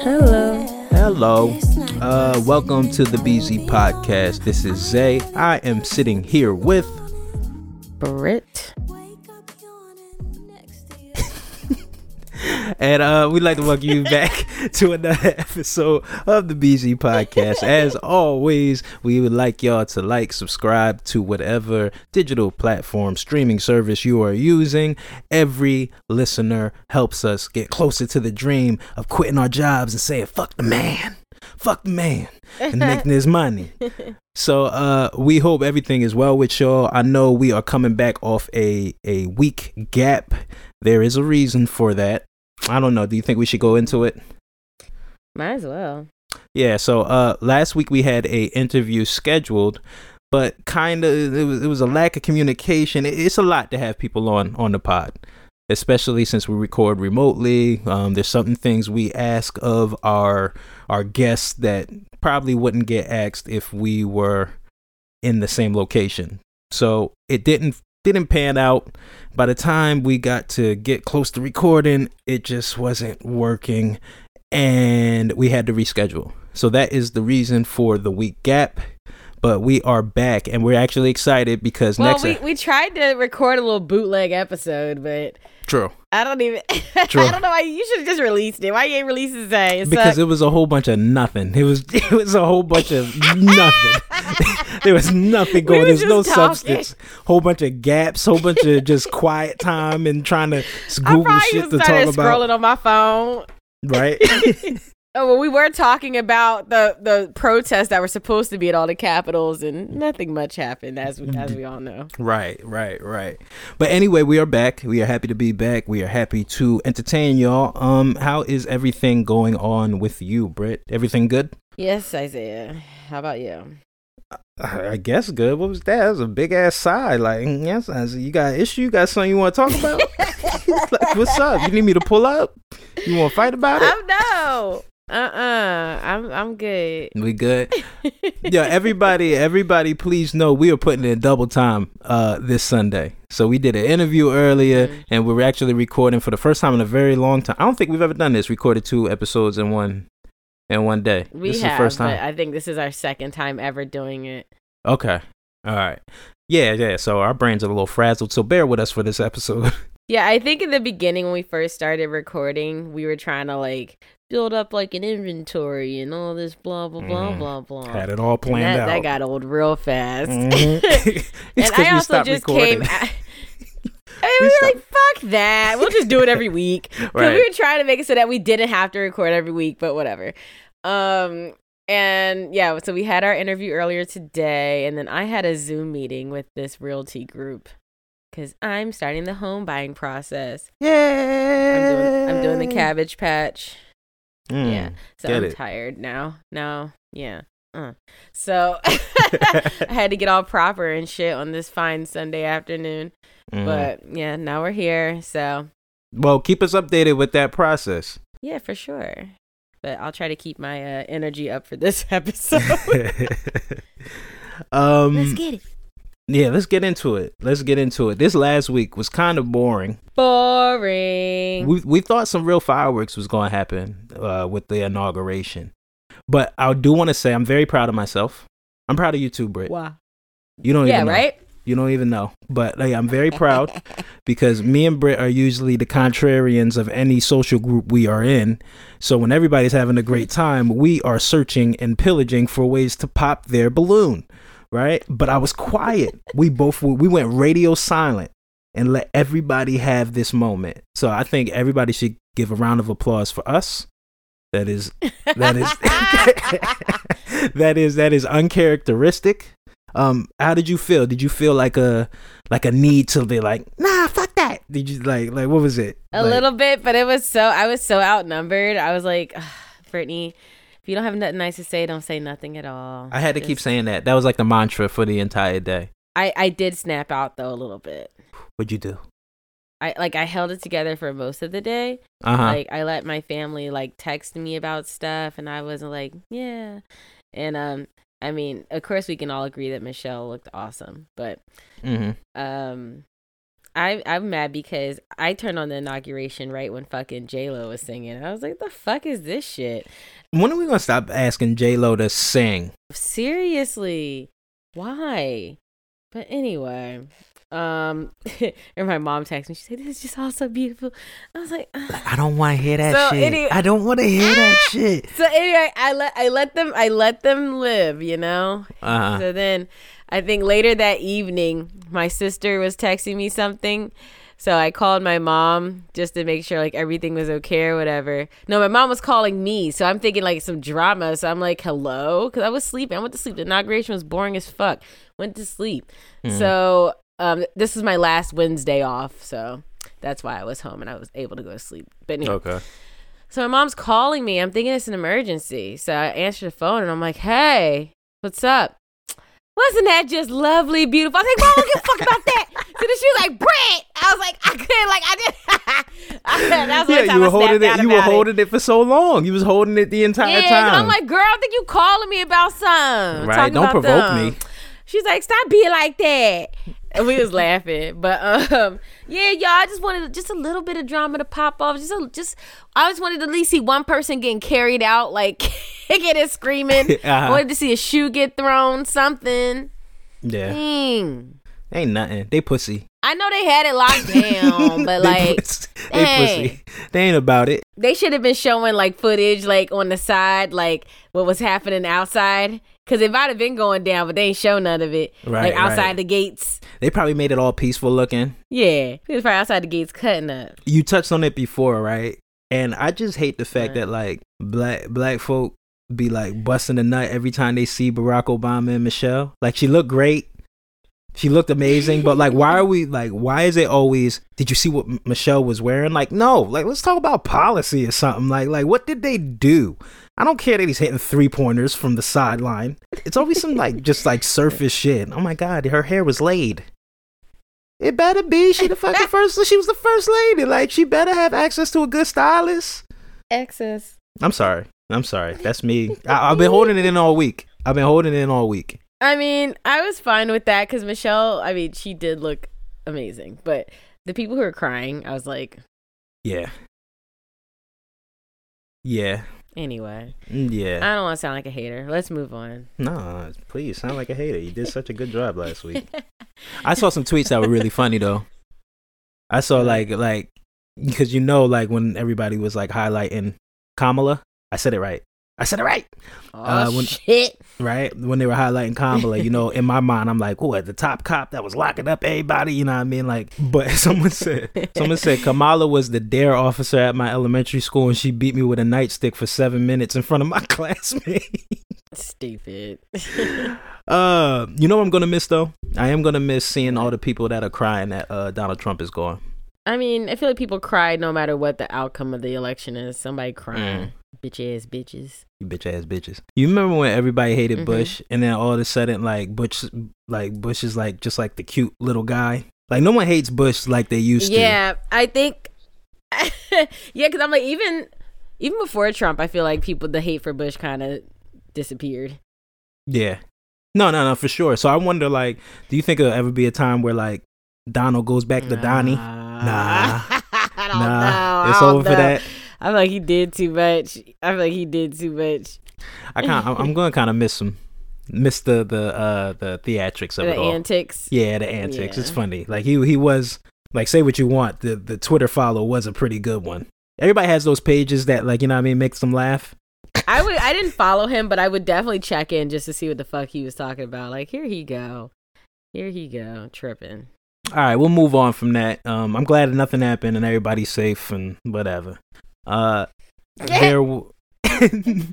Hello. Hello. Uh, welcome to the BZ podcast. This is Zay. I am sitting here with Brit. And uh we'd like to welcome you back to another episode of the BZ podcast. As always, we would like y'all to like, subscribe to whatever digital platform streaming service you are using. Every listener helps us get closer to the dream of quitting our jobs and saying fuck the man. Fuck the man and making his money. So uh we hope everything is well with y'all. I know we are coming back off a a week gap. There is a reason for that. I don't know. Do you think we should go into it? Might as well. Yeah, so uh last week we had a interview scheduled, but kind of it was it was a lack of communication. It- It's a lot to have people on on the pod, especially since we record remotely. Um there's certain things we ask of our our guests that probably wouldn't get asked if we were in the same location. So it didn't didn't pan out. By the time we got to get close to recording, it just wasn't working and we had to reschedule. So that is the reason for the week gap. But we are back and we're actually excited because Well, next we, we tried to record a little bootleg episode, but true I don't even. I don't know why you should have just released it. Why you ain't released it today? It because sucked. it was a whole bunch of nothing. It was it was a whole bunch of nothing. there was nothing going. were There's no talking. substance. Whole bunch of gaps. Whole bunch of just quiet time and trying to Google shit to talk about. scrolling on my phone. Right. Oh, well, we were talking about the the protests that were supposed to be at all the capitals, and nothing much happened, as we as we all know. Right, right, right. But anyway, we are back. We are happy to be back. We are happy to entertain y'all. Um, how is everything going on with you, Britt? Everything good? Yes, Isaiah. How about you? I guess good. What was that? That was a big ass sigh. Like, mm, yes, you got an issue? You got something you want to talk about? like, what's up? You need me to pull up? You want to fight about it? I'm no. Uh uh-uh. I'm I'm good. We good. yeah, everybody, everybody, please know we are putting in double time uh this Sunday. So we did an interview earlier, Mhm. and we're actually recording for the first time in a very long time. I don't think we've ever done this. Recorded two episodes in one in one day. We this have, is the first but time. I think this is our second time ever doing it. okay, all right. Yeah, yeah. So our brains are a little frazzled. So bear with us for this episode. Yeah, I think in the beginning when we first started recording, we were trying to like build up like an inventory and all this blah blah blah Mhm. blah blah. Had it all planned that, out. that got old real fast. Mhm. It's and I also just recording. came. I We mean, we were stopped- like, "Fuck that! We'll just do it every week." Right. we were trying to make it so that we didn't have to record every week, but whatever. Um, and yeah, so we had our interview earlier today, and then I had a Zoom meeting with this realty group because I'm starting the home buying process. I'm yeah. doing, I'm doing the cabbage patch. Mm. Yeah, so I'm it. tired now. Now, yeah. Uh. So I had to get all proper and shit on this fine Sunday afternoon. Mhm. But yeah, now we're here. So well, keep us updated with that process. yeah, for sure. But I'll try to keep my uh, energy up for this episode. um, Let's get it. Yeah, let's get into it. Let's get into it. This last week was kind of boring. Boring. We we thought some real fireworks was going to happen uh, with the inauguration, but I do want to say I'm very proud of myself. I'm proud of you too, Britt. wow. You don't Yeah, even know. right? You don't even know. But like, I'm very proud because me and Britt are usually the contrarians of any social group we are in. So when everybody's having a great time, we are searching and pillaging for ways to pop their balloon, right? But I was quiet. We both we went radio silent and let everybody have this moment. So I think everybody should give a round of applause for us. That is that is that is that is uncharacteristic. Um, how did you feel? Did you feel like a like a need to be like, nah, fuck that? Did you like like what was it? A Like- little bit, but it was so I was so outnumbered. I was like, Brittany, if you don't have nothing nice to say, don't say nothing at all. I had to keep saying that. That was like the mantra for the entire day. I I did snap out though a little bit. What'd you do? I like I held it together for most of the day. Uh huh. Like I let my family like text me about stuff, and I wasn't like, yeah. And um, I mean, of course, we can all agree that Michelle looked awesome, but hmm um, I I'm mad because I turned on the inauguration right when fucking J Lo was singing. I was like, the fuck is this shit? When are we gonna stop asking J Lo to sing? Seriously, why? But anyway, um, and my mom texted me. She said, "This is just all so beautiful." I was like, "Ugh." I don't want to hear that So, shit. I don't want to hear that shit. so anyway, I let I let them I let them live, you know. Uh huh. So then, I think later that evening, my sister was texting me something. So I called my mom just to make sure like everything was okay or whatever. No, my mom was calling me, so I'm thinking like some drama. So I'm like, "Hello," because I was sleeping. I went to sleep. The inauguration was boring as fuck. Went to sleep. So um, this is my last Wednesday off, so that's why I was home and I was able to go to sleep. But anyway, Okay. so my mom's calling me. I'm thinking it's an emergency. So I answer the phone and I'm like, hey, what's up? Wasn't that just lovely, beautiful? I was like, Mom, I don't give a fuck about that. So then she was like, Brett. I was like, I couldn't, like, I did. I, that was Yeah, time you were I holding it. You were about it. holding it for so long. You was holding it the entire Yeah, time. I'm like, girl, I think you calling me about something. Right, Talking don't about provoke them." me. She's like, stop being like that. And we was laughing, but um, yeah, y'all. I just wanted just a little bit of drama to pop off. Just, a, just, I just wanted to at least see one person getting carried out, like kicking and screaming. I Uh-huh. wanted to see a shoe get thrown, something. yeah, Dang. ain't nothing. They pussy. I know they had it locked down, but They like pussy. they pussy. They ain't about it. they should have been showing like footage like on the side, like what was happening outside. Cause it might have been going down, but they ain't show none of it. Right, like outside right. the gates. They probably made it all peaceful looking. Yeah. He was probably outside the gates cutting up. You touched on it before, right? And I just hate the fact Right. that like black black folk be like busting a nut every time they see Barack Obama and Michelle. Like she looked great. She looked amazing, but like, why are we like? Why is it always? Did you see what M- Michelle was wearing? Like, no. Like, let's talk about policy or something. Like, like what did they do? I don't care that he's hitting three pointers from the sideline. It's always some like just like surface shit. Oh my god, her hair was laid. It better be. She the fucking first. She was the first lady. Like, she better have access to a good stylist. Access. I'm sorry. I'm sorry. That's me. I, I've been holding it in all week. I've been holding it in all week. I mean, I was fine with that because Michelle, I mean, she did look amazing. But the people who were crying, I was like, Yeah. Yeah. Anyway, Mm, Yeah. I don't want to sound like a hater. Let's move on. No, please sound like a hater. You did such a good job last week. I saw some tweets that were really funny though. I saw like like because you know like when everybody was like highlighting Kamala. I said it right. I said it right. Oh, Uh, when- shit. Right when they were highlighting Kamala, you know, in my mind, I'm like, "Oh, the top cop that was locking up everybody." You know what I mean? Like, but someone said, someone said Kamala was the dare officer at my elementary school, and she beat me with a nightstick for seven minutes in front of my classmates. Stupid. Uh, you know what I'm gonna miss though? I am gonna miss seeing all the people that are crying that uh Donald Trump is gone. I mean, I feel like people cry no matter what the outcome of the election is. Somebody crying. Bitch ass bitches. You bitch ass bitches. You remember when everybody hated Mhm. Bush, and then all of a sudden, like Bush, like Bush is like just like the cute little guy. Like no one hates Bush like they used to. Yeah, I think. yeah, because I'm like even even before Trump, I feel like people the hate for Bush kind of disappeared. Yeah. No, no, no, for sure. So I wonder, like, do you think it'll ever be a time where like Donald goes back to Donnie? Nah. I don't Nah, know. It's over for that. I feel like he did too much. I feel like he did too much. I kind, I'm, going to kind of miss him, miss the the uh the theatrics of The it all. The antics. Yeah, the antics. It's funny. Like he he was like say what you want. The the Twitter follow was a pretty good one. Everybody has those pages that like you know what I mean makes them laugh. I would. I didn't follow him, but I would definitely check in just to see what the fuck he was talking about. Like, here he go, here he go, tripping. All right, we'll move on from that. Um, I'm glad that nothing happened and everybody's safe and whatever. Uh, there, w-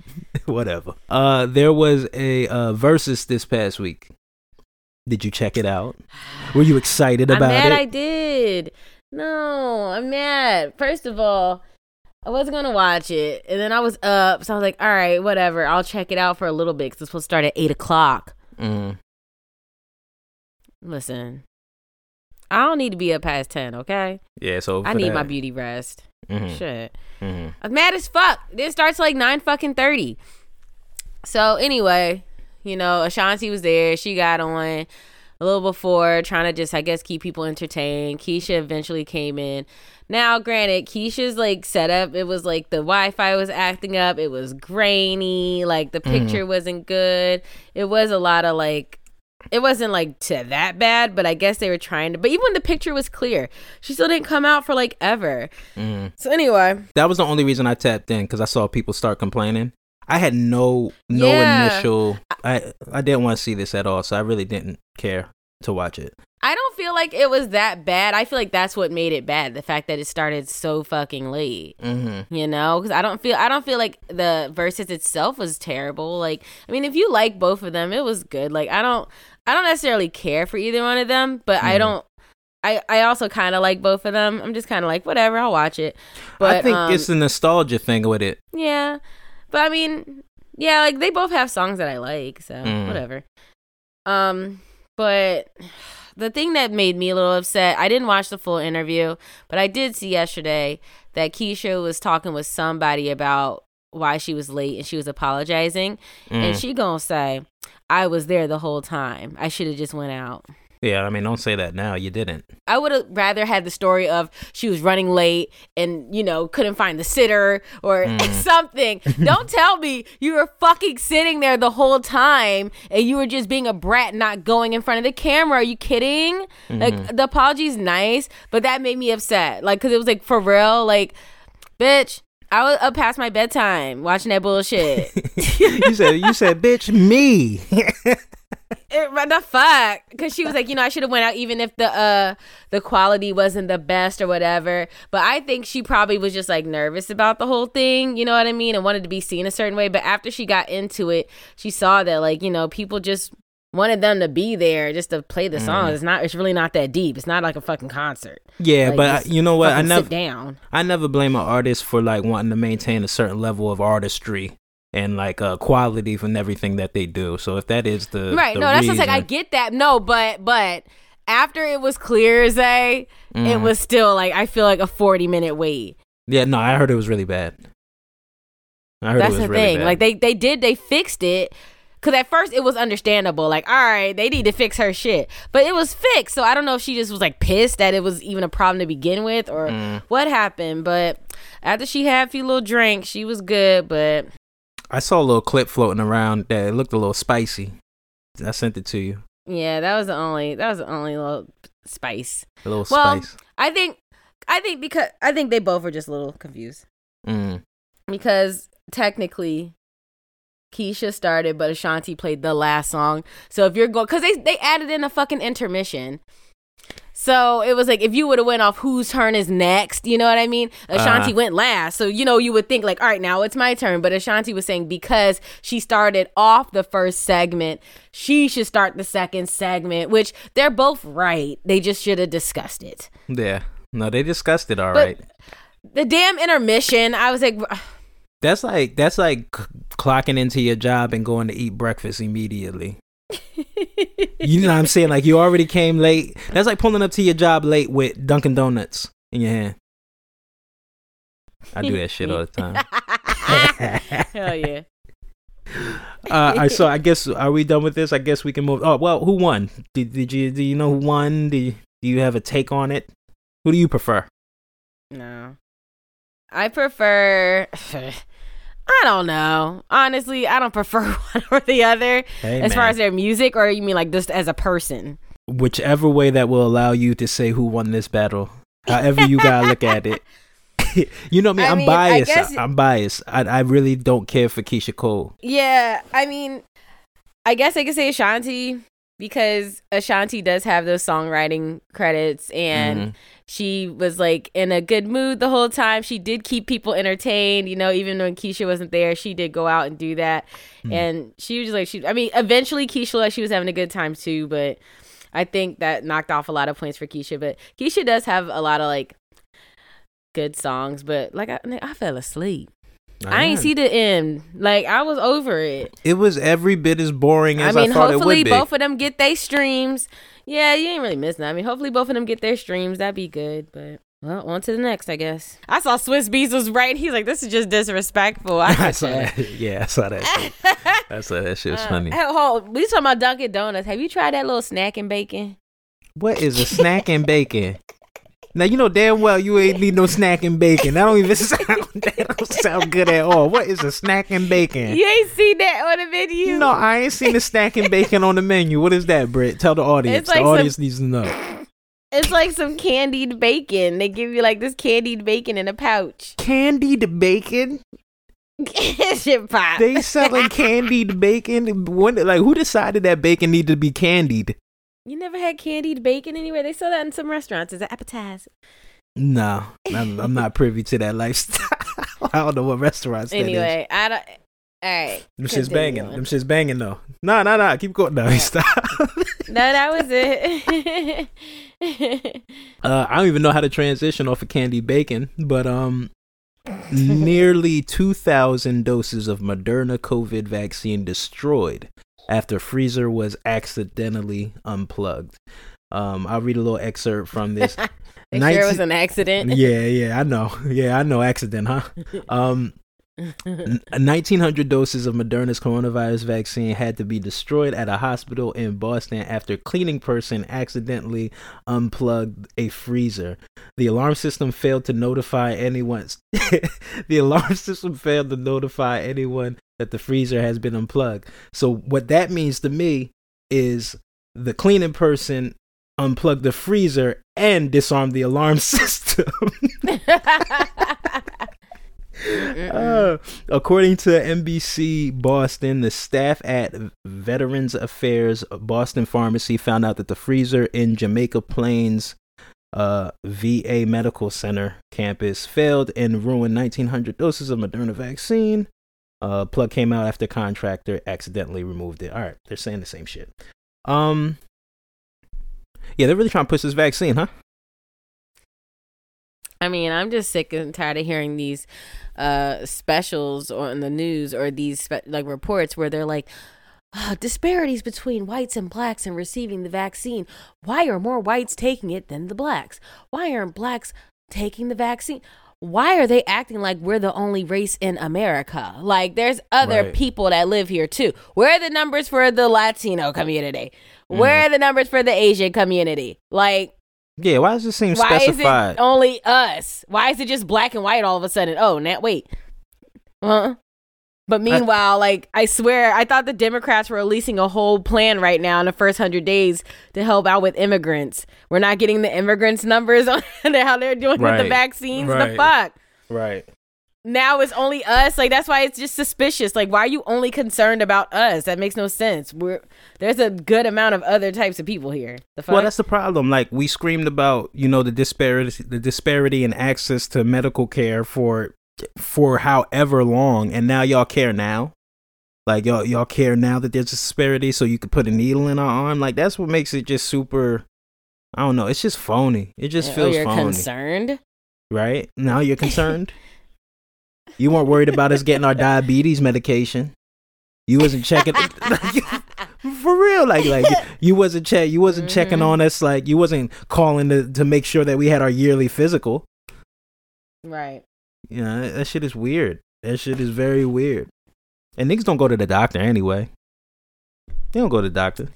whatever. Uh, there was a uh versus this past week. Did you check it out? Were you excited I'm about mad. it? I did. No, I'm mad. First of all, I wasn't gonna watch it, and then I was up, so I was like, all right, whatever. I'll check it out for a little bit because it's supposed to start at eight o'clock. Mm. Listen, I don't need to be up past ten. Okay, Yeah, so I need my beauty rest. Hmm Shit. hmm I'm mad as fuck. This starts like nine fucking thirty. So anyway, you know, Ashanti was there. She got on a little before, trying to just, I guess, keep people entertained. Keyshia eventually came in. Now, granted, Keyshia's like setup, it was like the Wi-Fi was acting up. It was grainy. Like the picture wasn't good. It was a lot of like. It wasn't like to that bad, but I guess they were trying to. But even when the picture was clear, she still didn't come out for like ever. hmm So anyway, That was the only reason I tapped in because I saw people start complaining. I had no no Yeah. initial. I I didn't want to see this at all, so I really didn't care to watch it. I don't feel like it was that bad. I feel like that's what made it bad. The fact that it started so fucking late. Mm-hmm. You know, because I don't feel I don't feel like the verses itself was terrible. Like, I mean, if you like both of them, it was good. Like, I don't I don't necessarily care for either one of them, but I Mhm. don't. I, I also kind of like both of them. I'm just kind of like whatever. I'll watch it. But I think um, it's a nostalgia thing with it. yeah, but I mean, yeah, like they both have songs that I like, so Mm. whatever. Um, but the thing that made me a little upset, I didn't watch the full interview, but I did see yesterday that Keyshia was talking with somebody about why she was late and she was apologizing, and Mm. she gonna say, "I was there the whole time. I should have just went out." Yeah, I mean, don't say that now. You didn't. I would have rather had the story of she was running late and you know couldn't find the sitter or Mm. something. Don't tell me you were fucking sitting there the whole time and you were just being a brat, not going in front of the camera. Are you kidding? Mm-hmm. Like the apology's nice, but that made me upset. Like because it was like for real, like bitch. I was up past my bedtime watching that bullshit. you said you said, bitch, me. It, what the fuck? Because she was like, you know, I should have went out even if the uh the quality wasn't the best or whatever. But I think she probably was just like nervous about the whole thing. You know what I mean? And wanted to be seen a certain way. But after she got into it, she saw that like you know people just wanted them to be there just to play the song. It's not. It's really not that deep. It's not like a fucking concert. yeah, Like, but I, you know what? I never down. I never blame an artist for like wanting to maintain a certain level of artistry and like uh, quality from everything that they do. So if that is the Right. the No, that's just like I get that. No, but but after it was clear, as Zay, it was still like I feel like a forty minute wait. yeah, no, I heard it was really bad. I heard That's it was the really thing. bad. Like they they did they fixed it. Cause at first it was understandable, like, all right, they need to fix her shit. But it was fixed. So I don't know if she just was like pissed that it was even a problem to begin with or Mm. what happened. But after she had a few little drinks, she was good. But I saw a little clip floating around that it looked a little spicy. I sent it to you. yeah, that was the only that was the only little spice. A little Well, spice. I think I think because I think they both were just a little confused. Mm. because technically Keyshia started, but Ashanti played the last song. So if you're going, because they they added in a fucking intermission. So it was like if you would have went off whose turn is next, you know what I mean? Ashanti Uh. went last, so you know you would think like, all right, now it's my turn. But Ashanti was saying because she started off the first segment, she should start the second segment, which they're both right. They just should have discussed it. Yeah. No, they discussed it all But- right. The damn intermission, I was like, That's like that's like clocking into your job and going to eat breakfast immediately. You know what I'm saying? Like you already came late. That's like pulling up to your job late with Dunkin' Donuts in your hand. I do that shit all the time. Hell yeah. uh, I so I guess are we done with this? I guess we can move. Oh well, who won? Did did you do you know who won? Do you, do you have a take on it? Who do you prefer? No. I prefer I don't know. Honestly, I don't prefer one or the other Hey, as far as their music or you mean like just as a person. whichever way that will allow you to say who won this battle. However you gotta look at it. you know me, I I'm mean, I biased. guess- I, am biased. I, I really don't care for Keyshia Cole. Yeah, I mean I guess I could say Ashanti because Ashanti does have those songwriting credits and Mhm. she was like in a good mood the whole time. She did keep people entertained, you know, even when Keyshia wasn't there, she did go out and do that. Mm. And she was like she I mean, eventually Keyshia like she was having a good time too, but I think that knocked off a lot of points for Keyshia. But Keyshia does have a lot of like good songs, but like I, I fell asleep. I ain't see the end. Like I was over it. It was every bit as boring as I, mean, thought it would be. Hopefully, both of them get their streams. Yeah, you ain't really missing. I mean, hopefully both of them get their streams. That'd be good. But well, on to the next, I guess. I saw Swizz Beatz was right. He's like, this is just disrespectful. I, I saw that. Yeah, I saw that. Shit. I saw that shit was uh, funny. Hey, hold, we talking about Dunkin' Donuts. Have you tried that little snack and bacon? What is a snack and bacon? Now you know damn well you ain't need no snack and bacon. That don't even sound that don't sound good at all. What is a snack and bacon? You ain't seen that on the menu. No, I ain't seen the snack and bacon on the menu. What is that, Britt? Tell the audience. Like the some- audience needs to know. It's like some candied bacon. They give you like this candied bacon in a pouch. Candied bacon? Shit pop. They selling candied bacon? When, like who decided that bacon needed to be candied? You never had candied bacon anywhere? They sell that in some restaurants as an appetizer. No, I'm, I'm not privy to that lifestyle. I don't know what restaurants. Anyway, I don't. All right. Them shit's banging. Them shit's banging though. Nah, nah, nah. Keep going. No, stop. No, that was it. Uh, I don't even know how to transition off of candy bacon, but um, nearly 2,000 doses of Moderna COVID vaccine destroyed after freezer was accidentally unplugged. Um, I'll read a little excerpt from this. Make sure it was an accident. yeah, yeah, I know. Yeah, I know. Accident, huh? Um, 1,900 doses of Moderna's coronavirus vaccine had to be destroyed at a hospital in Boston after a cleaning person accidentally unplugged a freezer. The alarm system failed to notify anyone. the alarm system failed to notify anyone that the freezer has been unplugged. So what that means to me is the cleaning person unplugged the freezer and disarmed the alarm system. Uh, according to NBC Boston, the staff at Veterans Affairs Boston Pharmacy found out that the freezer in Jamaica Plains uh, VA Medical Center campus failed and ruined 1,900 doses of Moderna vaccine. Uh, plug came out after contractor accidentally removed it. All right, they're saying the same shit. Um, yeah, they're really trying to push this vaccine, huh? I mean, I'm just sick and tired of hearing these uh specials on the news or these spe- like reports where they're like "Ah, disparities between whites and blacks in receiving the vaccine. Why are more whites taking it than the blacks? Why aren't blacks taking the vaccine? Why are they acting like we're the only race in America? Like there's other Right. people that live here too. Where are the numbers for the Latino community? Mm-hmm. Where are the numbers for the Asian community? Like Yeah, why does it seem why specified? is it only us? Why is it just black and white all of a sudden? Oh, now wait. Huh? But meanwhile, like I swear, I thought the Democrats were releasing a whole plan right now in the first hundred days to help out with immigrants. We're not getting the immigrants numbers on how they're doing with the Right. vaccines. The fuck. right. Now it's only us. Like that's why it's just suspicious. Like why are you only concerned about us? That makes no sense. We're there's a good amount of other types of people here. The fuck. Well, that's the problem. Like we screamed about, you know, the disparity, the disparity in access to medical care for for however long, and now y'all care now. Like y'all y'all care now that there's a disparity, so you could put a needle in our arm. Like that's what makes it just super. I don't know. It's just phony. It just oh, feels you're phony, concerned. right? Now you're concerned. you weren't worried about us getting our diabetes medication. You wasn't checking for real. Like like you wasn't check. You wasn't checking Mhm. on us. Like you wasn't calling to to make sure that we had our yearly physical. Right. You know that, that shit is weird. That shit is very weird. And niggas don't go to the doctor anyway. They don't go to the doctor.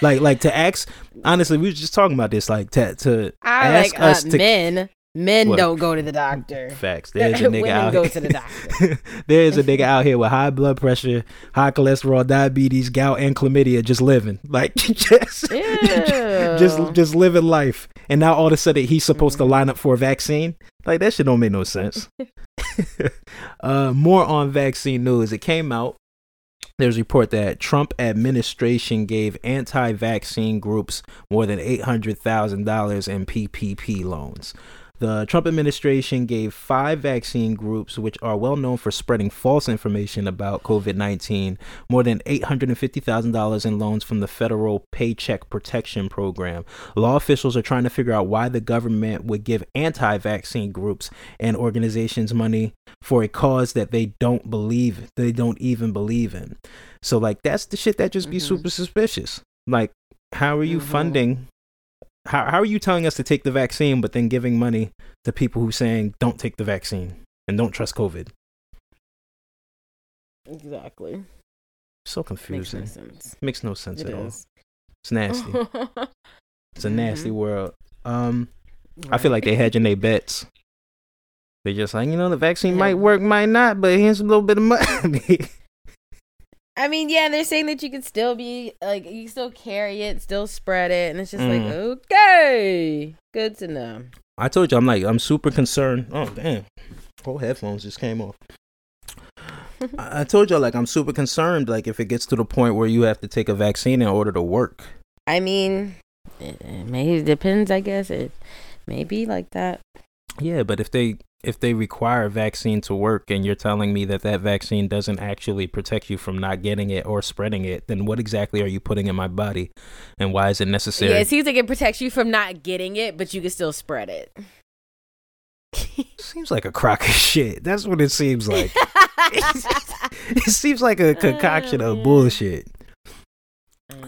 Like like to ask. Honestly, we was just talking about this. Like to to I ask like us uh, to men. Men What? don't go to the doctor. Facts. There's a nigga Women out go here. to the doctor. There's a nigga out here with high blood pressure, high cholesterol, diabetes, gout, and chlamydia, just living like just, just Ew. just living life. And now all of a sudden he's supposed to line up for a vaccine. Like that shit don't make no sense. uh, more on vaccine news. It came out. There's a report that Trump administration gave anti-vaccine groups more than eight hundred thousand dollars in PPP loans. The Trump administration gave five vaccine groups, which are well known for spreading false information about COVID 19, more than $850,000 in loans from the federal Paycheck Protection Program. Law officials are trying to figure out why the government would give anti vaccine groups and organizations money for a cause that they don't believe, they don't even believe in. So, like, that's the shit that just be Mhm. super suspicious. Like, how are you Mhm. funding? How, how are you telling us to take the vaccine, but then giving money to people who saying don't take the vaccine and don't trust COVID? Exactly. So Makes confusing. no sense. Makes no sense at all. It's nasty. It's a nasty Mhm. world. Um, I feel like they Right. hedging their bets. They just like you know the vaccine Yeah. might work, might not, but here's a little bit of money. I mean, yeah, they're saying that you could still be like you can still carry it, still spread it, and it's just like Mm. okay, good to know. I told you I'm like I'm super concerned. Oh damn, whole headphones just came off. I I told you like I'm super concerned. Like if it gets to the point where you have to take a vaccine in order to work. I mean, it, it may depends. I guess it may be like that. Yeah, but if they if they require a vaccine to work and you're telling me that that vaccine doesn't actually protect you from not getting it or spreading it, then what exactly are you putting in my body, and why is it necessary? Yeah, it seems like it protects you from not getting it, but you can still spread it. seems like a crock of shit. That's what it seems like. it seems like a concoction of bullshit.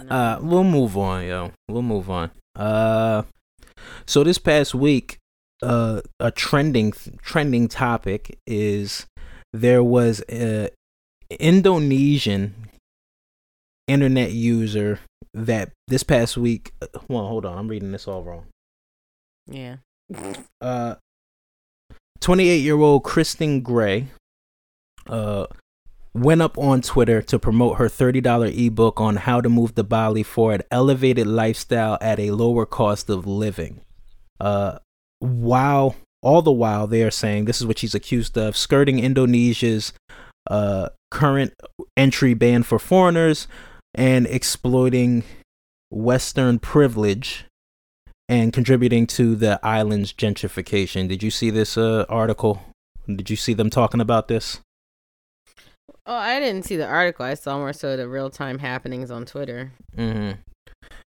Uh, we'll move on, yo. We'll move on. Uh, so this past week, uh, a trending trending topic is there was a Indonesian internet user that this past week. Well, hold on, I'm reading this all wrong. yeah. Uh, 28 year old Kristen Gray uh, went up on Twitter to promote her $30 ebook on how to move to Bali for an elevated lifestyle at a lower cost of living. Uh, while all the while they are saying this is what she's accused of skirting Indonesia's uh, current entry ban for foreigners and exploiting Western privilege and contributing to the island's gentrification. Did you see this uh, article? Did you see them talking about this? Oh, I didn't see the article. I saw more so the real time happenings on Twitter. hmm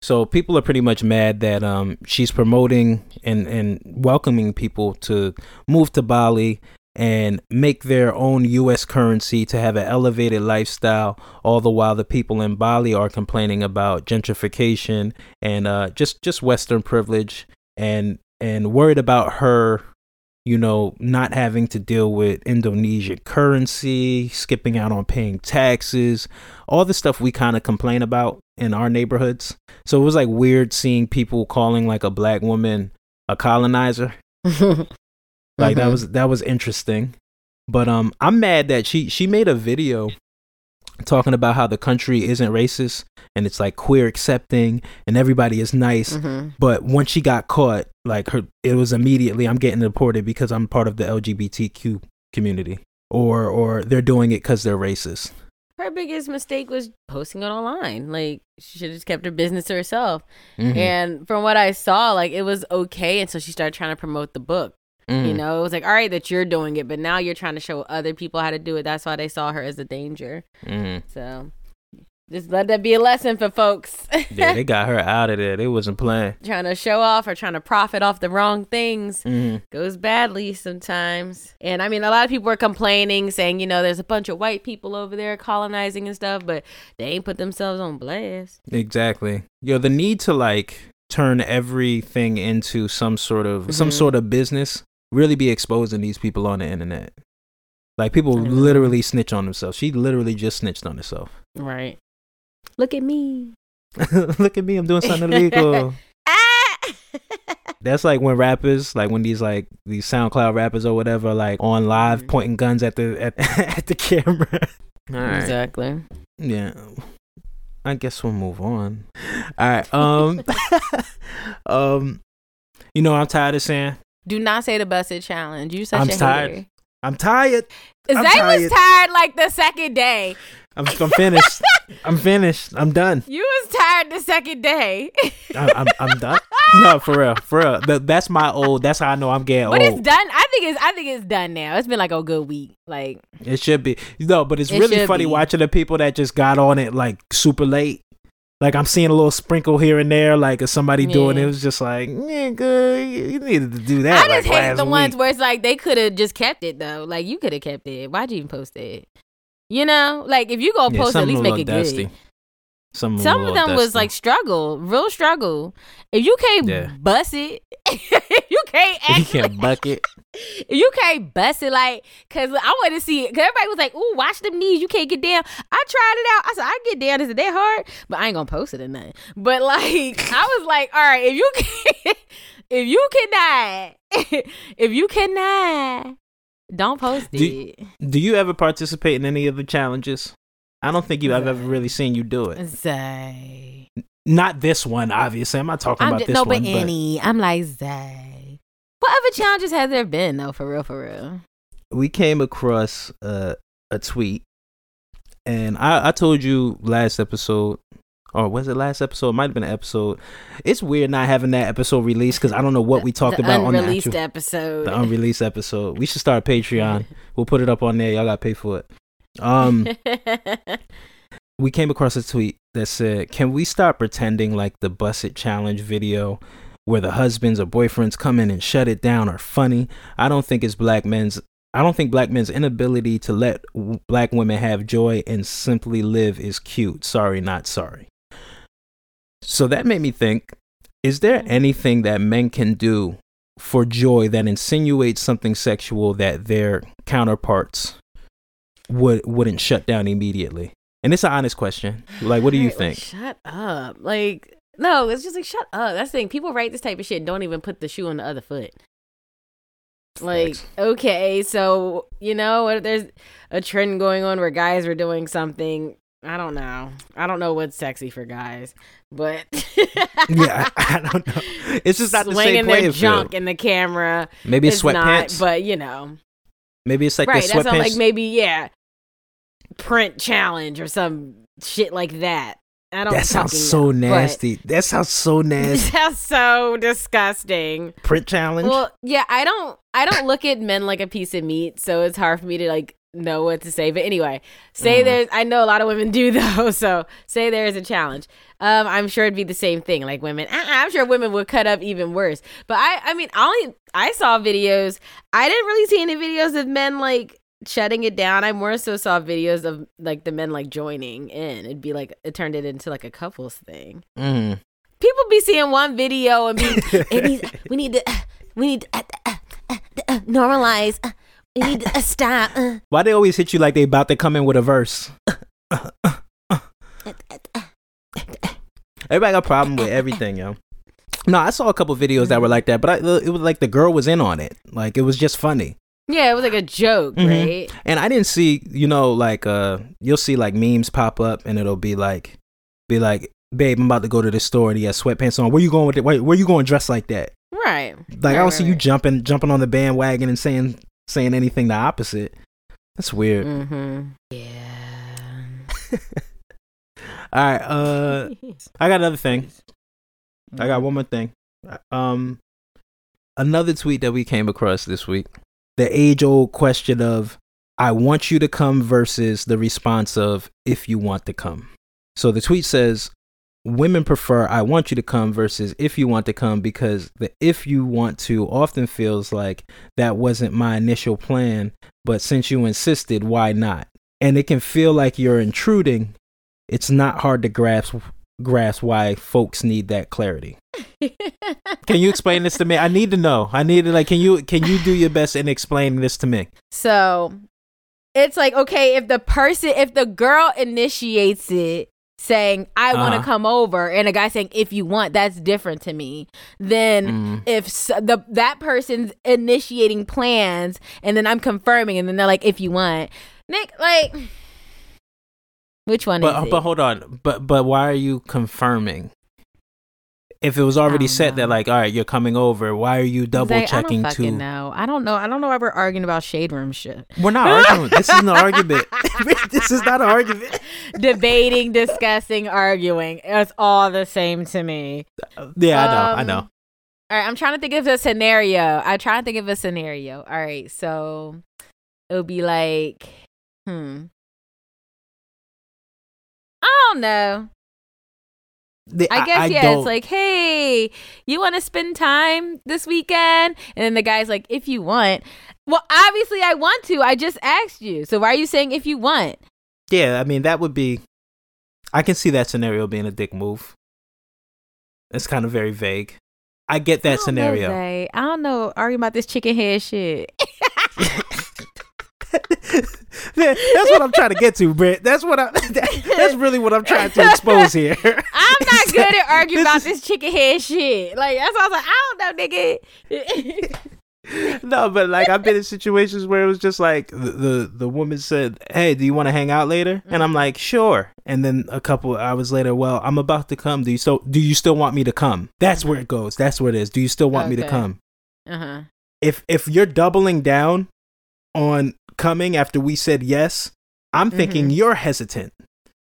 So people are pretty much mad that um, she's promoting and, and welcoming people to move to Bali and make their own U.S. currency to have an elevated lifestyle. All the while, the people in Bali are complaining about gentrification and uh, just just Western privilege and and worried about her, you know, not having to deal with Indonesian currency, skipping out on paying taxes, all the stuff we kind of complain about in our neighborhoods. So it was like weird seeing people calling like a black woman a colonizer. Like that Mhm. was that was interesting. But um I'm mad that she she made a video talking about how the country isn't racist and it's like queer accepting and everybody is nice. Mhm. But once she got caught, like her it was immediately I'm getting deported because I'm part of the LGBTQ community. Or or they're doing it cuz they're racist. Her biggest mistake was posting it online. Like she should have just kept her business to herself. Mhm. And from what I saw, like it was okay until she started trying to promote the book. You Mhm. know, it was like, all right, that you're doing it, but now you're trying to show other people how to do it. That's why they saw her as a danger. Mhm. So just let that be a lesson for folks. Yeah, they got her out of there. They wasn't playing. trying to show off or trying to profit off the wrong things Mhm. goes badly sometimes. And I mean, a lot of people were complaining, saying, you know, there's a bunch of white people over there colonizing and stuff, but they ain't put themselves on blast. Exactly. Yo, the need to like turn everything into some sort of some Mhm. sort of business really be exposing these people on the internet. Like people literally snitch on themselves. She literally just snitched on herself. Right. Look at me. Look at me, I'm doing something illegal. Ah! That's like when rappers, like when these like these SoundCloud rappers or whatever, like on live Mhm. pointing guns at the at, at the camera. All right. Exactly. Yeah. I guess we'll move on. All right. Um um you know I'm tired of saying? Do not say the Bussit challenge. You such I'm a tired. hater. I'm tired. Zay was tired. like the second day. I'm, I'm finished. I'm finished. I'm done. You was tired the second day. I, I'm I'm done. No, for real, for real. That, that's my old. That's how I know I'm getting But it's old. done. I think it's I think it's done now. It's been like a good week. Like It should be. No, but it's It really funny be. watching the people that just got on it like super late. Like I'm seeing a little sprinkle here and there, like of somebody doing it. It was just like, nigga, you you needed to do that. I just like, hate the ones where it's like they could have just kept it though. Like you could have kept it. Why'd you even post it? You know, like if you gonna Yeah, post, at least make it little good. Some of, Some of them was like struggle, real struggle. If you can't Yeah. bust it, if can't If you can't buck it. you can't bust it, like, cause I want to see it. Cause everybody was like, "Ooh, watch them knees. You can't get down." I tried it out. I said, "I get down. Is it that hard?" But I ain't gonna post it or nothing. But like, I was like, "All right, if you can, if you cannot, if you cannot, don't post Do- it." Do you ever participate in any of the challenges? I don't think you I've ever really seen you do it. Zay. Not this one, obviously. I'm not talking I'm about just, this no, one. but any. I'm like Zay. What other challenges has there been though? For real, for real. we came across uh, a tweet, and I, I told you last episode, or was it last episode? It might have been an episode. It's weird not having that episode released because I don't know what we talked the about on the unreleased episode. the unreleased episode. We should start a Patreon. we'll put it up on there. Y'all got to pay for it. Um, we came across a tweet that said, "Can we stop pretending like the Bussit Challenge video?" Where the husbands or boyfriends come in and shut it down are funny. I don't think it's black men's I don't think black men's inability to let w- black women have joy and simply live is cute. Sorry, not sorry. So that made me think is there anything that men can do for joy that insinuates something sexual that their counterparts would wouldn't shut down immediately? And it's an honest question. Like what do you think? shut up. Like, no, it's just like shut up. That's the thing. People write this type of shit and don't even put the shoe on the other foot. Like, Facts. okay, so you know what? There's a trend going on where guys are doing something. I don't know. I don't know what's sexy for guys, but yeah, I, don't know. It's just not the swinging same their junk field. in the camera. Maybe it's is not, sweatpants. but you know, Maybe it's like right? the That's not sweatpants. like maybe yeah, print challenge or some shit like that. I don't. that sounds so know, nasty. That sounds so nasty. That's so disgusting. Print challenge. Well, yeah, I don't I don't look at men like a piece of meat, so it's hard for me to like know what to say. But anyway, say Mhm. there's I know a lot of women do though, so say there's a challenge. Um, I'm sure it'd be the same thing. Like women, uh-uh, I'm sure women would cut up even worse. But I, I mean, I only I saw videos. I didn't really see any videos of men like shutting it down. I more so saw videos of like the men like joining in. It'd be like it turned it into like a couples thing. Mm. People be seeing one video and be it needs, we need to we need to uh, uh, uh, uh, normalize uh, we need to uh, stop uh, Why they always hit you like they about to come in with a verse? Everybody got a problem with everything, yo. No, I saw a couple videos that were like that, but I, it was like the girl was in on it. Like it was just funny. Yeah it was like a joke Mhm. right And I didn't see, you know, like uh you'll see like memes pop up and it'll be like be like, babe, I'm about to go to the store and he has sweatpants on. Where you going with it? Where, where you going dressed like that? right Like Right, I don't right, see you jumping jumping on the bandwagon and saying saying anything the opposite. That's weird. mm-hmm yeah All right, uh I got another thing. I got one more thing. Um, another tweet that we came across this week: the age-old question of "I want you to come" versus the response of "If you want to come." So the tweet says, "Women prefer "I want you to come" versus "If you want to come" because the "If you want to" often feels like that wasn't my initial plan, but since you insisted, why not? And it can feel like you're intruding. It's not hard to grasp grasp why folks need that clarity. Can you explain this to me? I need to know. I need to like can you can you do your best in explaining this to me? so it's like okay if the person if the girl initiates it saying i want to Uh-huh. come over and a guy saying if you want that's different to me than Mm. if s- the that person's initiating plans and then I'm confirming and then they're like if you want Nick like which one But is it? but hold on. But but why are you confirming? if it was already set that like, all right, you're coming over, why are you double Like, checking I don't fucking know. I don't know. I don't know why we're arguing about shade room shit. We're not arguing. this is an argument. this is not an argument. Debating, discussing, arguing. It's all the same to me. Yeah, I know. I Um, know. All right, I'm trying to think of a scenario. I try to think of a scenario. All right, so it would be like, hmm. I don't know. The- I guess yeah, don't- it's like, hey, you want to spend time this weekend? And then the guy's like, if you want. Well, obviously I want to. I just asked you. So why are you saying if you want? yeah. I mean, that would be. I can see that scenario being a dick move. It's kind of very vague. I get that know, scenario. I don't know. Arguing about this chicken head shit. That's what I'm trying to get to, Britt. That's what I. that- that's really what I'm trying to expose here. I'm not good at arguing This about is- this chicken head shit. Like that's why I was like, I don't know, nigga. no, but like I've been in situations where it was just like the the, the woman said, "Hey, do you want to hang out later?" And I'm like, "Sure." And then a couple hours later, "Well, I'm about to come. Do you so do you still want me to come?" That's where it goes. That's where it is. Do you still want me to come? uh huh. If if you're doubling down on coming after we said yes, I'm thinking Mhm. you're hesitant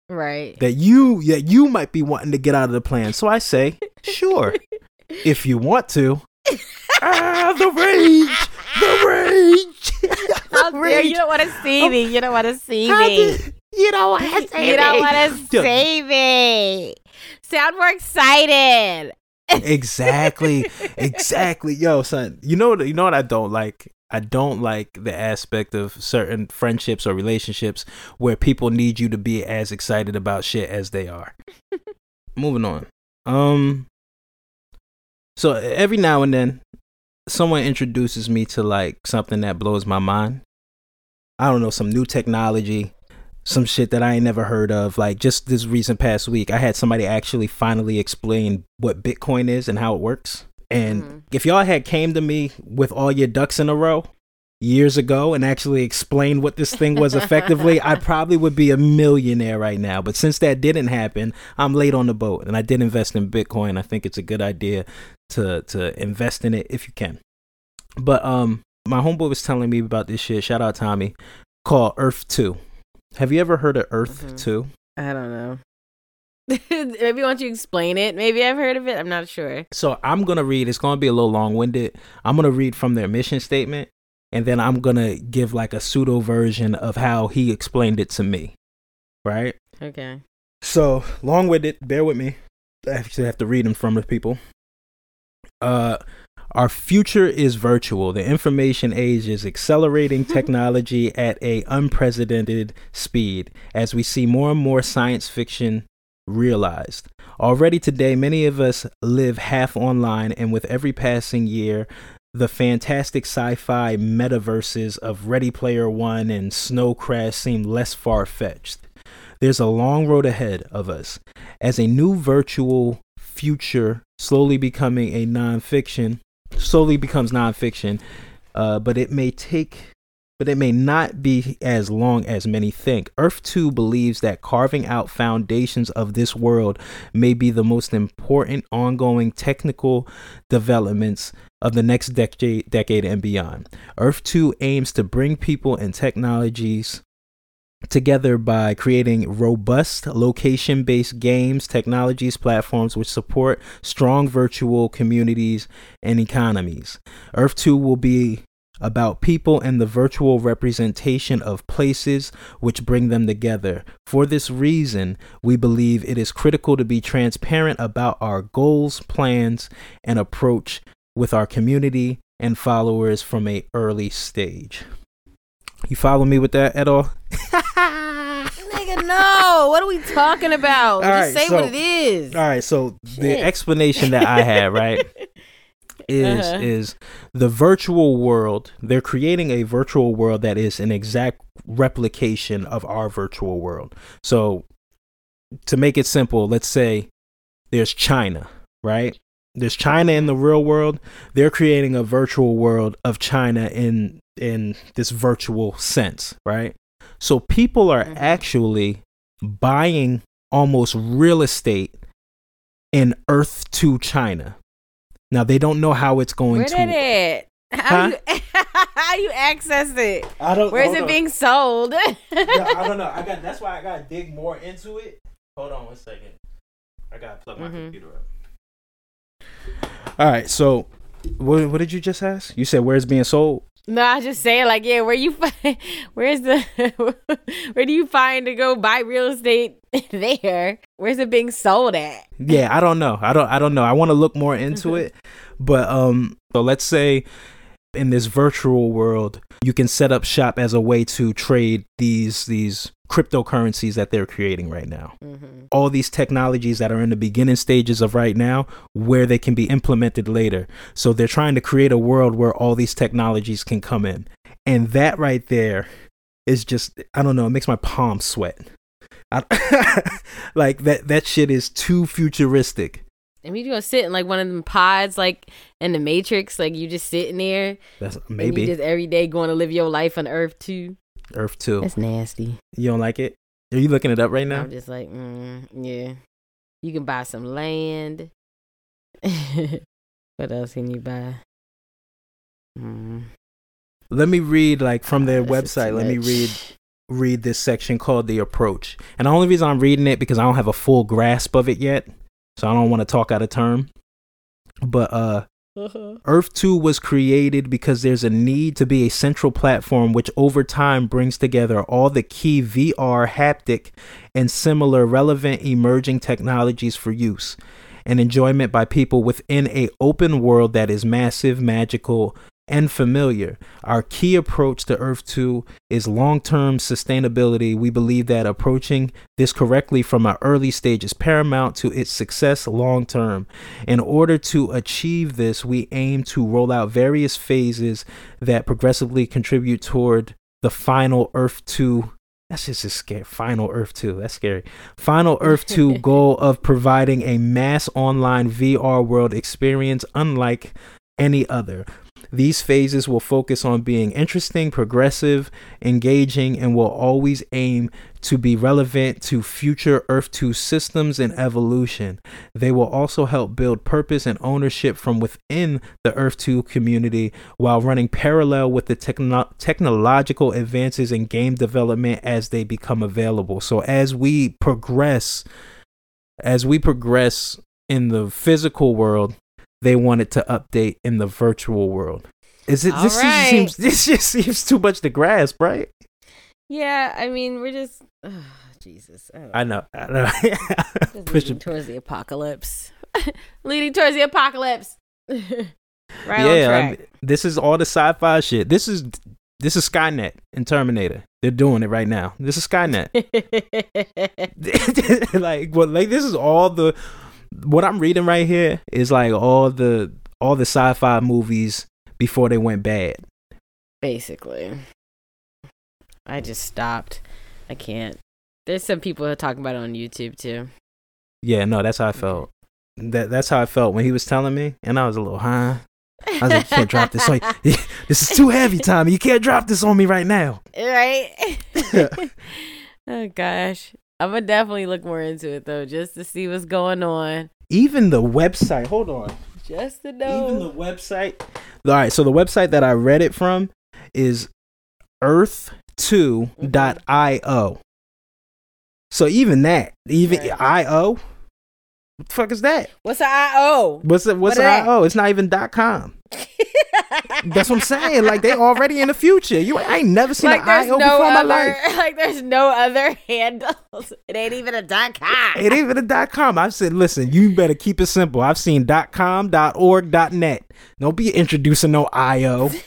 Right. that you that you might be wanting to get out of the plan. So I say, "Sure." if you want to. ah, the rage, the rage, How the dare you don't want to see me. You don't want to see How me. did- you don't want to say You don't want to see me. Sound more excited. exactly, exactly. Yo, son, you know what? You know what I don't like. I don't like the aspect of certain friendships or relationships where people need you to be as excited about shit as they are. Moving on. Um. So every now and then, someone introduces me to like something that blows my mind. I don't know, some new technology, some shit that I ain't never heard of. Like just this recent past week, I had somebody actually finally explain what Bitcoin is and how it works. And Mhm. if y'all had came to me with all your ducks in a row years ago and actually explained what this thing was effectively, I probably would be a millionaire right now. But since that didn't happen, I'm late on the boat and I did invest in Bitcoin. I think it's a good idea to to invest in it if you can. But um my homeboy was telling me about this shit, shout out Tommy, called Earth 2. Have you ever heard of Earth Mhm. 2? I don't know. Maybe once you explain it, maybe I've heard of it. I'm not sure. So I'm gonna read. It's gonna be a little long-winded. I'm gonna read from their mission statement, and then I'm gonna give like a pseudo version of how he explained it to me. Right. Okay. So long-winded. Bear with me. I actually have to read them from the people. Uh, our future is virtual. The information age is accelerating technology at a unprecedented speed as we see more and more science fiction realized. Already today, many of us live half online, and with every passing year, the fantastic sci fi metaverses of Ready Player One and Snow Crash seem less far fetched. There's a long road ahead of us. As a new virtual future slowly becoming a nonfiction, slowly becomes nonfiction, uh, but it may take but it may not be as long as many think. Earth 2 believes that carving out foundations of this world may be the most important ongoing technical developments of the next decade, decade and beyond. Earth 2 aims to bring people and technologies together by creating robust location based games, technologies, platforms which support strong virtual communities and economies. Earth 2 will be about people and the virtual representation of places which bring them together. For this reason, we believe it is critical to be transparent about our goals, plans, and approach with our community and followers from a early stage. You follow me with that at all? Nigga, no. What are we talking about? All Just right, say so- what it is. All right, so the explanation that I had, right, is Uh-huh. is the virtual world. They're creating a virtual world that is an exact replication of our virtual world. So to make it simple, let's say there's China, right? There's China in the real world. They're creating a virtual world of China in in this virtual sense, right? So people are Mhm. actually buying almost real estate in Earth 2 China. Now they don't know how it's going Where to. did it? How you how you access it? I don't. Know. Where is it being sold? I don't know. I got. That's why I got to dig more into it. Hold on one second. I gotta plug my Mhm. computer up. All right. So, what what did you just ask? You said where it's being sold? No, I just saying like, yeah, where you find, where's the, where do you find to go buy real estate there? Where's it being sold at? Yeah, I don't know. I don't. I don't know. I want to look more into it. But um, so let's say in this virtual world, you can set up shop as a way to trade these these cryptocurrencies that they're creating right now. Mm-hmm. all these technologies that are in the beginning stages of right now where they can be implemented later. So they're trying to create a world where all these technologies can come in. And that right there is just I don't know, it makes my palms sweat. I, like that that shit is too futuristic. And you gonna sit in like one of them pods, like in the Matrix, like you just sitting there, That's maybe just every day going to live your life on Earth 2. Earth 2. That's nasty. You don't like it? Are you looking it up right now? I'm just like, mm, yeah. You can buy some land. what else can you buy? Mm. Let me read like from their too website. Let me read read this section called the approach. And the only reason I'm reading it because I don't have a full grasp of it yet. So I don't want to talk out of term. But uh Uh-huh. Earth 2 was created because there's a need to be a central platform which over time brings together all the key VR, haptic, and similar relevant emerging technologies for use and enjoyment by people within a open world that is massive, magical, and familiar. Our key approach to Earth 2 is long-term sustainability. We believe that approaching this correctly from an early stage is paramount to its success long term. In order to achieve this, we aim to roll out various phases that progressively contribute toward the final Earth 2. That's just a scary. Final Earth 2. That's scary. Final Earth 2 goal of providing a mass online VR world experience unlike any other. These phases will focus on being interesting, progressive, engaging, and will always aim to be relevant to future Earth 2 systems and evolution. They will also help build purpose and ownership from within the Earth 2 community while running parallel with the techno- technological advances in game development as they become available. So as we progress as we progress in the physical world, they wanted to update in the virtual world. Is it All this just right. seems this just seems too much to grasp, right? Yeah, I mean, we're just, ugh, oh, Jesus. I, don't I know. I know. Just Push leading it. towards the apocalypse. leading towards the apocalypse. right yeah, on I mean, this is all the sci-fi shit. This is this is Skynet and Terminator. They're doing it right now. This is Skynet. like what like this is all the what I'm reading right here is like all the all the sci-fi movies before they went bad. Basically, I just stopped. I can't. There's some people who are talking about it on YouTube too. Yeah, no, that's how I felt. That that's how I felt when he was telling me, and I was a little huh. I was like, you can't drop this. Like, this is too heavy, Tommy. You can't drop this on me right now. right? oh gosh, I'm gonna definitely look more into it though, just to see what's going on. Even the website. Hold on. Just to Even know. the website. All right, so the website that I read it from is earth2.io. So even that, even Right. IO, what the fuck is that? What's the IO? What's? What's What that? IO? It's not even .com. That's what I'm saying. Like they already in the future. You I ain't never seen like an IO no before in my life. like there's no other handles. It ain't even a dot com. It ain't even a dot com. I said, listen, you better keep it simple. I've seen dot com, dot org, dot net. Don't be introducing no IO.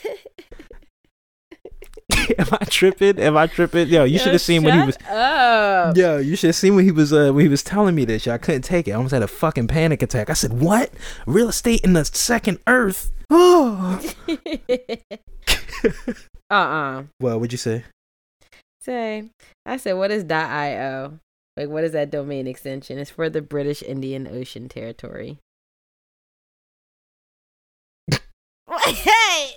Am I tripping? Am I tripping? Yo, you should have seen when he was. Up. Yo, you should have seen when he was. Uh, when he was telling me this. Yo, I couldn't take it. I almost had a fucking panic attack. I said, "What? Real estate in the second Earth?" Oh. uh uh well, what'd you say? Say, I said, what is .io? Like, what is that domain extension? It's for the British Indian Ocean Territory. hey!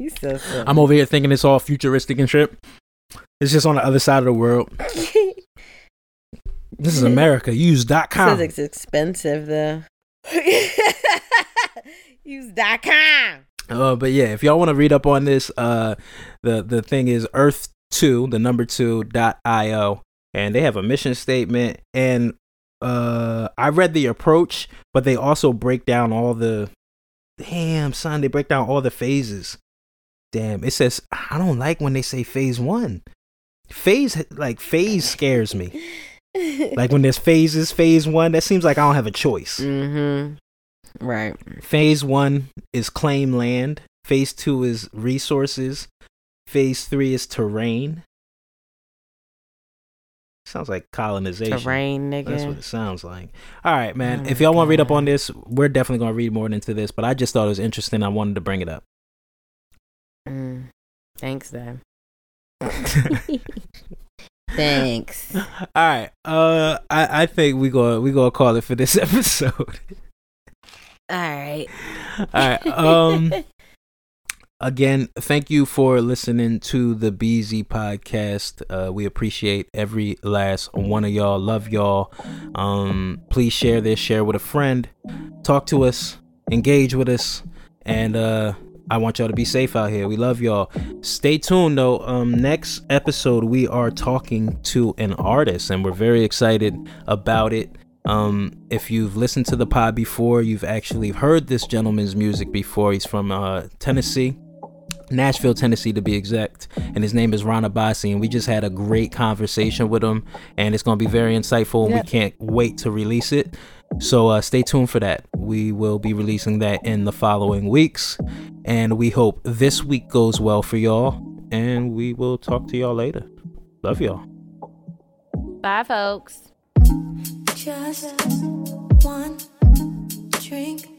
You so silly. I'm over here thinking it's all futuristic and shit. It's just on the other side of the world. This is America. Use dot com. Says it's expensive though. Use dot com. Uh, but yeah, if y'all want to read up on this, uh, the the thing is Earth Two, the number two dot io, and they have a mission statement. And uh, I read the approach, but they also break down all the. Damn, son, they break down all the phases. Damn, it says I don't like when they say phase one. Phase like phase scares me. Like when there's phases, phase one, that seems like I don't have a choice. mm-hmm. Right. Phase one is claim land. Phase two is resources. Phase three is terrain. Sounds like colonization. Terrain, nigga. That's what it sounds like. All right, man. Oh if y'all want to read up on this, we're definitely going to read more into this, but I just thought it was interesting. I wanted to bring it up. Mm. Thanks, though. All Thanks. All right. Uh I I think we go we going to call it for this episode. All right. All right. Um again, thank you for listening to the BZ podcast. Uh, we appreciate every last one of y'all. Love y'all. Um, please share this, share with a friend, talk to us, engage with us, and uh, I want y'all to be safe out here. We love y'all. Stay tuned though. Um, next episode we are talking to an artist, and we're very excited about it. Um, if you've listened to the pod before, you've actually heard this gentleman's music before. He's from uh, Tennessee. Nashville, Tennessee, to be exact. And his name is Ron Abasi. And we just had a great conversation with him. And it's going to be very insightful. And Yep. we can't wait to release it. So uh, stay tuned for that. We will be releasing that in the following weeks. And we hope this week goes well for y'all. And we will talk to y'all later. Love y'all. Bye, folks. Just one drink